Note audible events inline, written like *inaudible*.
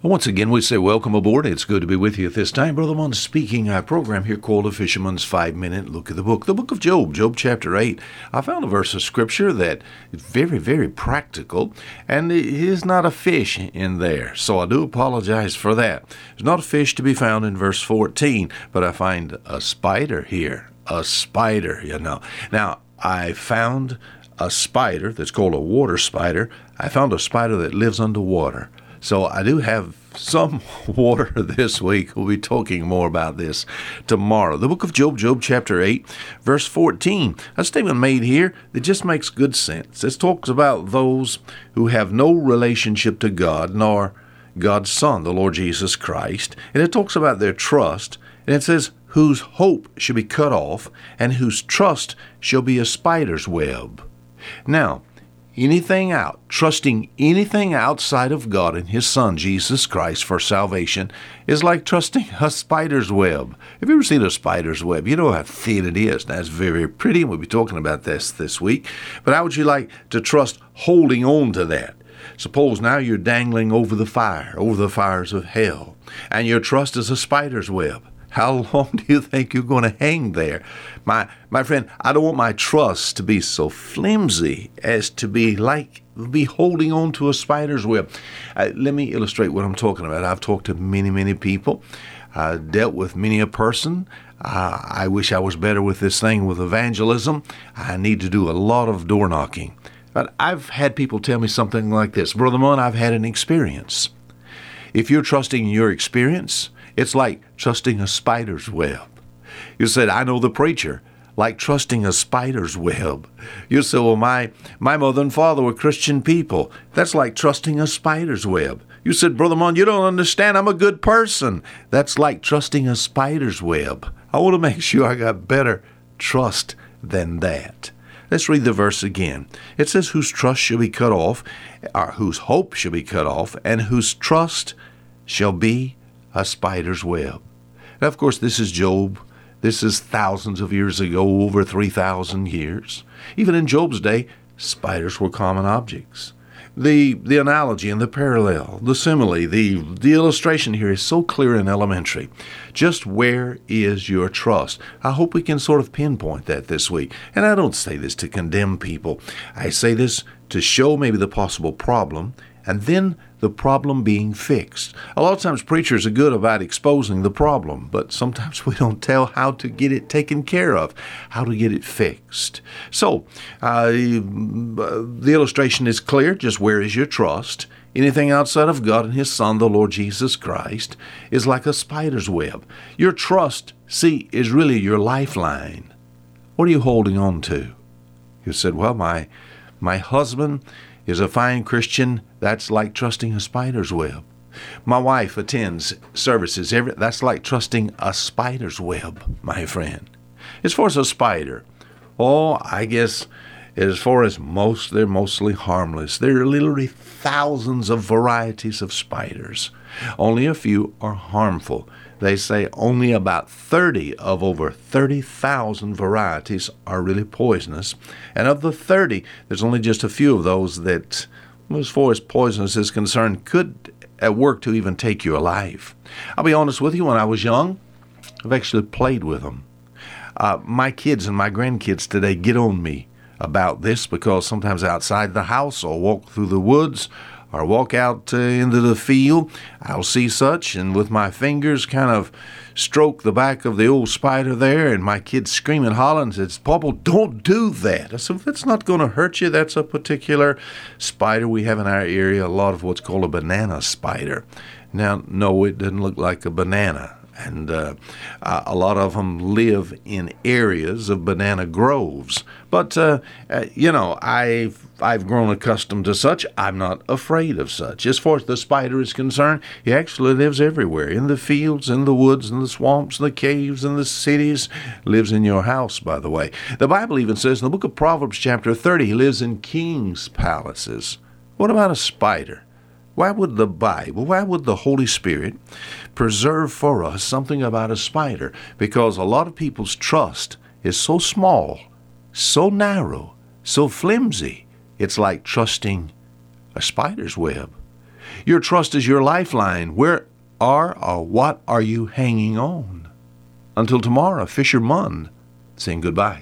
Once again, we say welcome aboard. It's good to be with you at this time. Brother Mon speaking. Our program here called A Fisherman's Five Minute Look at the Book, the book of Job, Job chapter 8. I found a verse of scripture that is very, very practical, and it is not a fish in there. So I do apologize for that. There's not a fish to be found in verse 14, but I find a spider here. A spider, you know. Now, I found a spider that's called a water spider. I found a spider that lives underwater. So I do have some *laughs* water this week. We'll be talking more about this tomorrow. The book of Job, Job chapter 8, verse 14. A statement made here that just makes good sense. It talks about those who have no relationship to God nor God's Son, the Lord Jesus Christ. And it talks about their trust. And it says, whose hope shall be cut off, and whose trust shall be a spider's web. Now, anything out, trusting anything outside of God and His Son, Jesus Christ, for salvation is like trusting a spider's web. Have you ever seen a spider's web? You know how thin it is. That's very pretty, and we'll be talking about this this week. But how would you like to trust holding on to that? Suppose now you're dangling over the fire, over the fires of hell, and your trust is a spider's web. How *laughs* long do you think you're going to hang there? My, my friend, I don't want my trust to be so flimsy as to be like be holding on to a spider's web. Uh, let me illustrate what I'm talking about. I've talked to many, many people, uh, dealt with many a person. Uh, I wish I was better with this thing with evangelism. I need to do a lot of door knocking. But I've had people tell me something like this Brother Mon, I've had an experience. If you're trusting your experience, it's like trusting a spider's web. You said, I know the preacher, like trusting a spider's web. You said, Well, my, my mother and father were Christian people. That's like trusting a spider's web. You said, Brother Mon, you don't understand. I'm a good person. That's like trusting a spider's web. I want to make sure I got better trust than that. Let's read the verse again. It says, Whose trust shall be cut off, or whose hope shall be cut off, and whose trust shall be a spider's web. Now, of course, this is Job. This is thousands of years ago, over 3,000 years. Even in Job's day, spiders were common objects. The, the analogy and the parallel, the simile, the, the illustration here is so clear and elementary. Just where is your trust? I hope we can sort of pinpoint that this week. And I don't say this to condemn people, I say this to show maybe the possible problem and then the problem being fixed. A lot of times preachers are good about exposing the problem, but sometimes *laughs* we don't tell how to get it taken care of, how to get it fixed. So uh, the illustration is clear just where is your trust? Anything outside of God and His Son, the Lord Jesus Christ, is like a spider's web. Your trust, see, is really your lifeline. What are you holding on to? You said, Well, my my husband is a fine Christian, that's like trusting a spider's web. My wife attends services. Every, that's like trusting a spider's web, my friend. As far as a spider, oh, I guess as far as most, they're mostly harmless. There are literally thousands of varieties of spiders. Only a few are harmful. They say only about 30 of over 30,000 varieties are really poisonous. And of the 30, there's only just a few of those that, as far as poisonous is concerned, could at work to even take you alive. I'll be honest with you, when I was young, I've actually played with them. Uh, my kids and my grandkids today get on me about this because sometimes outside the house or walk through the woods or walk out uh, into the field, I'll see such, and with my fingers kind of stroke the back of the old spider there, and my kid screaming, hollering, says, Papa, don't do that. I said, if it's not going to hurt you, that's a particular spider we have in our area, a lot of what's called a banana spider. Now, no, it doesn't look like a banana and uh, a lot of them live in areas of banana groves. But uh, uh, you know, I've I've grown accustomed to such. I'm not afraid of such. As far as the spider is concerned, he actually lives everywhere in the fields, in the woods, in the swamps, in the caves, in the cities. Lives in your house, by the way. The Bible even says in the book of Proverbs, chapter 30, he lives in kings' palaces. What about a spider? Why would the Bible, why would the Holy Spirit preserve for us something about a spider? Because a lot of people's trust is so small, so narrow, so flimsy, it's like trusting a spider's web. Your trust is your lifeline. Where are or what are you hanging on? Until tomorrow, Fisherman saying goodbye.